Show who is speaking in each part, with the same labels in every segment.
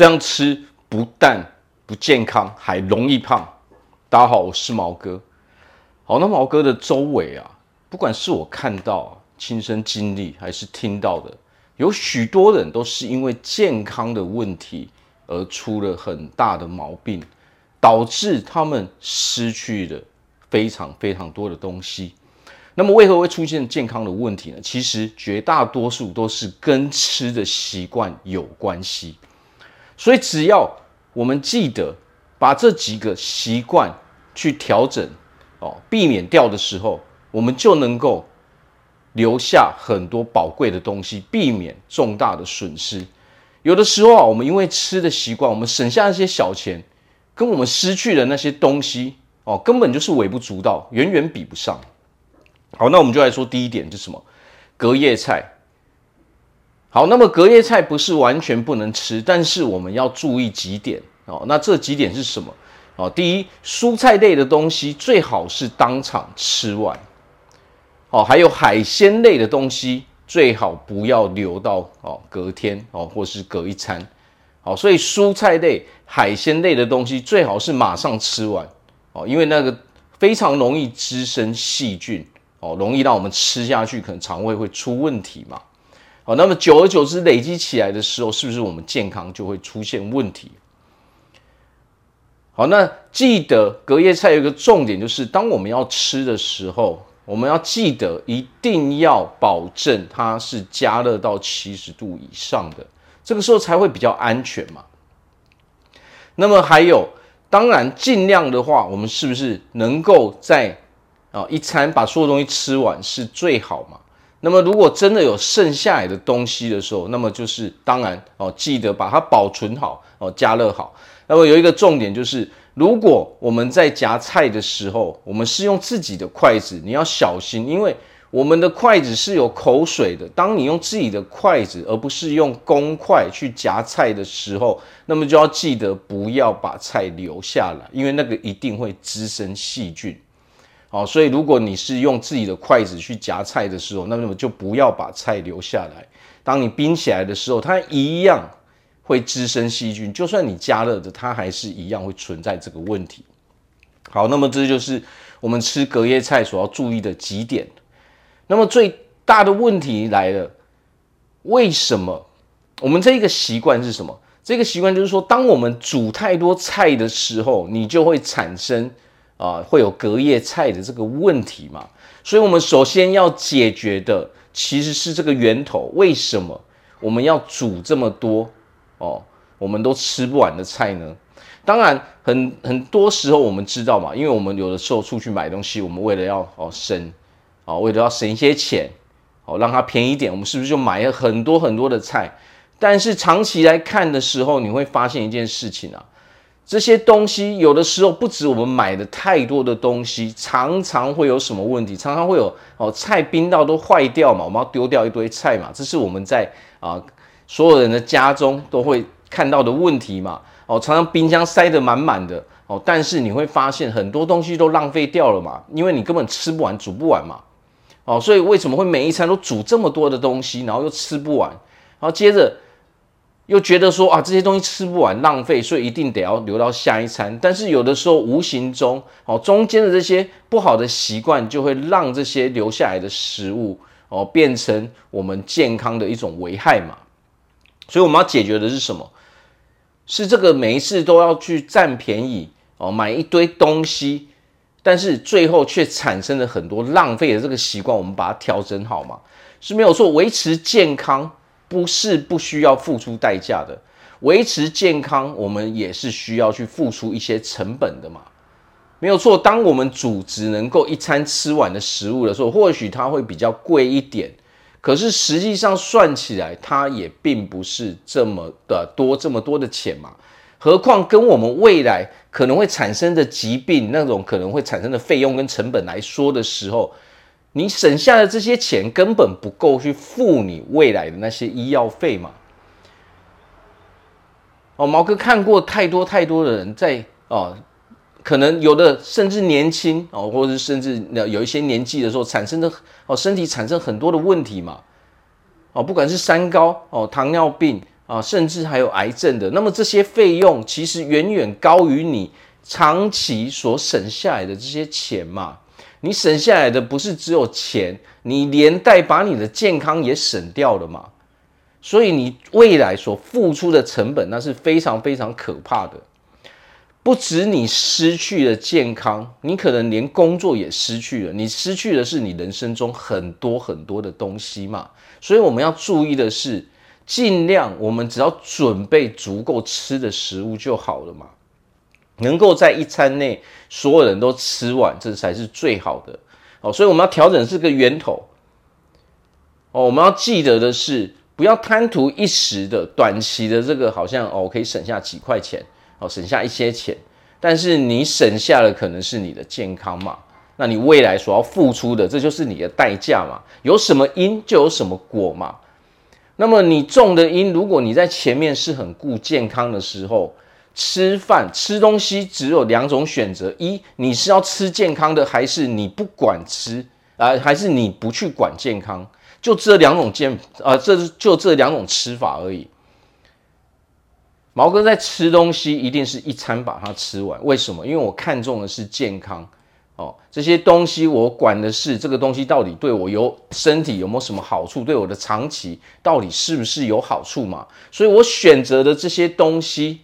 Speaker 1: 这样吃不但不健康，还容易胖。大家好，我是毛哥。好，那毛哥的周围啊，不管是我看到、亲身经历，还是听到的，有许多人都是因为健康的问题而出了很大的毛病，导致他们失去了非常非常多的东西。那么为何会出现健康的问题呢？其实绝大多数都是跟吃的习惯有关系。所以只要我们记得把这几个习惯去调整哦，避免掉的时候，我们就能够留下很多宝贵的东西，避免重大的损失。有的时候啊，我们因为吃的习惯，我们省下那些小钱，跟我们失去的那些东西哦，根本就是微不足道，远远比不上。好，那我们就来说第一点，是什么？隔夜菜。好，那么隔夜菜不是完全不能吃，但是我们要注意几点哦。那这几点是什么？哦，第一，蔬菜类的东西最好是当场吃完。哦，还有海鲜类的东西最好不要留到哦隔天哦，或是隔一餐。好，所以蔬菜类、海鲜类的东西最好是马上吃完哦，因为那个非常容易滋生细菌。哦，容易让我们吃下去，可能肠胃会出问题嘛。好，那么久而久之累积起来的时候，是不是我们健康就会出现问题？好，那记得隔夜菜有一个重点，就是当我们要吃的时候，我们要记得一定要保证它是加热到七十度以上的，这个时候才会比较安全嘛。那么还有，当然尽量的话，我们是不是能够在啊，一餐把所有东西吃完是最好嘛。那么如果真的有剩下来的东西的时候，那么就是当然哦，记得把它保存好哦，加热好。那么有一个重点就是，如果我们在夹菜的时候，我们是用自己的筷子，你要小心，因为我们的筷子是有口水的。当你用自己的筷子，而不是用公筷去夹菜的时候，那么就要记得不要把菜留下来，因为那个一定会滋生细菌。好，所以如果你是用自己的筷子去夹菜的时候，那么就不要把菜留下来。当你冰起来的时候，它一样会滋生细菌。就算你加热的，它还是一样会存在这个问题。好，那么这就是我们吃隔夜菜所要注意的几点。那么最大的问题来了，为什么我们这一个习惯是什么？这个习惯就是说，当我们煮太多菜的时候，你就会产生。啊，会有隔夜菜的这个问题嘛？所以，我们首先要解决的其实是这个源头。为什么我们要煮这么多哦？我们都吃不完的菜呢？当然，很很多时候我们知道嘛，因为我们有的时候出去买东西，我们为了要哦省哦，为了要省一些钱哦，让它便宜一点，我们是不是就买了很多很多的菜？但是长期来看的时候，你会发现一件事情啊。这些东西有的时候不止我们买的太多的东西，常常会有什么问题？常常会有哦，菜冰到都坏掉嘛，我们要丢掉一堆菜嘛，这是我们在啊所有人的家中都会看到的问题嘛。哦，常常冰箱塞得满满的哦，但是你会发现很多东西都浪费掉了嘛，因为你根本吃不完、煮不完嘛。哦，所以为什么会每一餐都煮这么多的东西，然后又吃不完？然后接着。又觉得说啊，这些东西吃不完，浪费，所以一定得要留到下一餐。但是有的时候无形中，哦，中间的这些不好的习惯，就会让这些留下来的食物，哦，变成我们健康的一种危害嘛。所以我们要解决的是什么？是这个每一次都要去占便宜，哦，买一堆东西，但是最后却产生了很多浪费的这个习惯，我们把它调整好嘛，是没有错，维持健康。不是不需要付出代价的，维持健康，我们也是需要去付出一些成本的嘛，没有错。当我们煮只能够一餐吃完的食物的时候，或许它会比较贵一点，可是实际上算起来，它也并不是这么的多，这么多的钱嘛。何况跟我们未来可能会产生的疾病，那种可能会产生的费用跟成本来说的时候。你省下的这些钱根本不够去付你未来的那些医药费嘛？哦，毛哥看过太多太多的人在哦，可能有的甚至年轻哦，或者甚至有一些年纪的时候产生的哦，身体产生很多的问题嘛。哦，不管是三高哦，糖尿病啊，甚至还有癌症的。那么这些费用其实远远高于你长期所省下来的这些钱嘛。你省下来的不是只有钱，你连带把你的健康也省掉了嘛。所以你未来所付出的成本，那是非常非常可怕的。不止你失去了健康，你可能连工作也失去了。你失去的是你人生中很多很多的东西嘛。所以我们要注意的是，尽量我们只要准备足够吃的食物就好了嘛。能够在一餐内所有人都吃完，这才是最好的。哦，所以我们要调整这个源头。哦，我们要记得的是。不要贪图一时的短期的这个，好像哦可以省下几块钱，哦省下一些钱，但是你省下的可能是你的健康嘛？那你未来所要付出的，这就是你的代价嘛？有什么因就有什么果嘛？那么你种的因，如果你在前面是很顾健康的时候，吃饭吃东西只有两种选择：一你是要吃健康的，还是你不管吃啊、还是你不去管健康？就这两种健啊，这就这两种吃法而已。毛哥在吃东西，一定是一餐把它吃完。为什么？因为我看重的是健康哦。这些东西我管的是这个东西到底对我有身体有没有什么好处，对我的长期到底是不是有好处嘛？所以我选择的这些东西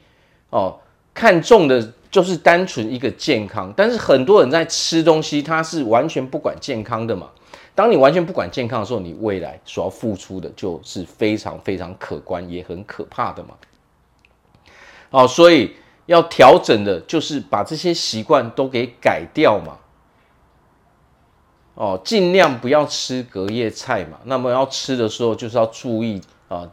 Speaker 1: 哦，看重的就是单纯一个健康。但是很多人在吃东西，他是完全不管健康的嘛。当你完全不管健康的时候，你未来所要付出的就是非常非常可观，也很可怕的嘛。哦，所以要调整的就是把这些习惯都给改掉嘛。哦，尽量不要吃隔夜菜嘛。那么要吃的时候，就是要注意啊，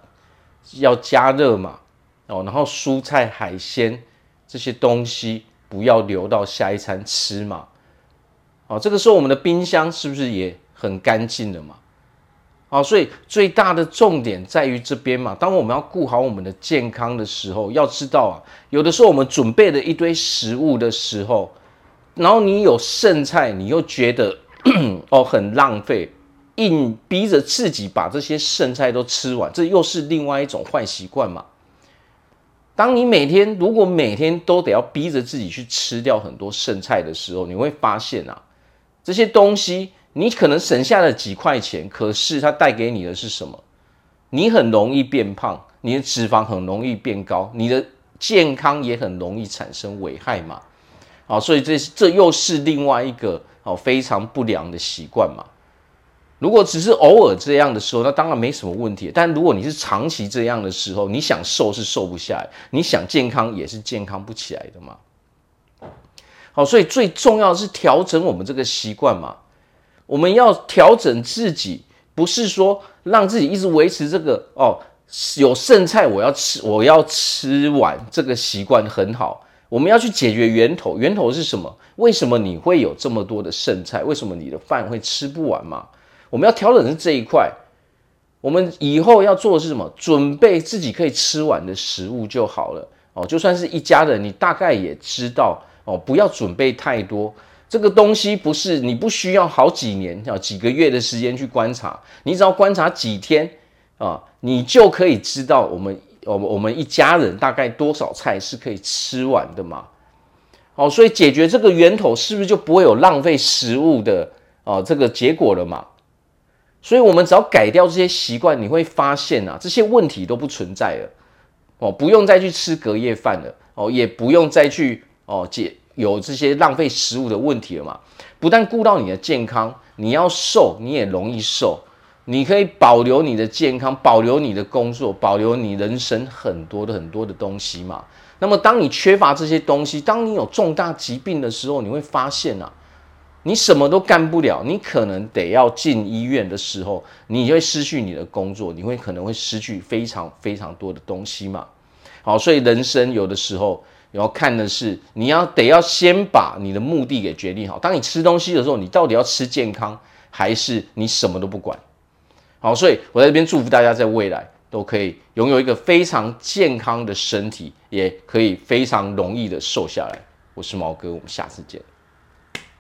Speaker 1: 要加热嘛。哦，然后蔬菜海鲜这些东西不要留到下一餐吃嘛。哦，这个时候我们的冰箱是不是也很干净了嘛，哦，所以最大的重点在于这边嘛。当我们要顾好我们的健康的时候，要知道啊，有的时候我们准备了一堆食物的时候，然后你有剩菜，你又觉得 哦很浪费，硬逼着自己把这些剩菜都吃完，这又是另外一种坏习惯嘛。当你每天如果每天都得要逼着自己去吃掉很多剩菜的时候，你会发现啊，这些东西。你可能省下了几块钱，可是它带给你的是什么？你很容易变胖，你的脂肪很容易变高，你的健康也很容易产生危害嘛。好，所以这这又是另外一个哦非常不良的习惯嘛。如果只是偶尔这样的时候，那当然没什么问题。但如果你是长期这样的时候，你想瘦是瘦不下来，你想健康也是健康不起来的嘛。好，所以最重要的是调整我们这个习惯嘛。我们要调整自己，不是说让自己一直维持这个哦，有剩菜我要吃，我要吃完这个习惯很好。我们要去解决源头，源头是什么？为什么你会有这么多的剩菜？为什么你的饭会吃不完嘛？我们要调整的是这一块。我们以后要做的是什么？准备自己可以吃完的食物就好了哦。就算是一家人，你大概也知道哦，不要准备太多。这个东西不是你不需要好几年啊，几个月的时间去观察，你只要观察几天啊，你就可以知道我们我们我们一家人大概多少菜是可以吃完的嘛。哦，所以解决这个源头，是不是就不会有浪费食物的啊这个结果了嘛？所以我们只要改掉这些习惯，你会发现啊，这些问题都不存在了哦，不用再去吃隔夜饭了哦，也不用再去哦解。有这些浪费食物的问题了嘛？不但顾到你的健康，你要瘦你也容易瘦。你可以保留你的健康，保留你的工作，保留你人生很多的很多的东西嘛。那么当你缺乏这些东西，当你有重大疾病的时候，你会发现啊，你什么都干不了，你可能得要进医院的时候，你就会失去你的工作，你会可能会失去非常非常多的东西嘛。好，所以人生有的时候。要看的是，你要得要先把你的目的给决定好。当你吃东西的时候，你到底要吃健康，还是你什么都不管？好，所以我在这边祝福大家，在未来都可以拥有一个非常健康的身体，也可以非常容易的瘦下来。我是毛哥，我们下次见。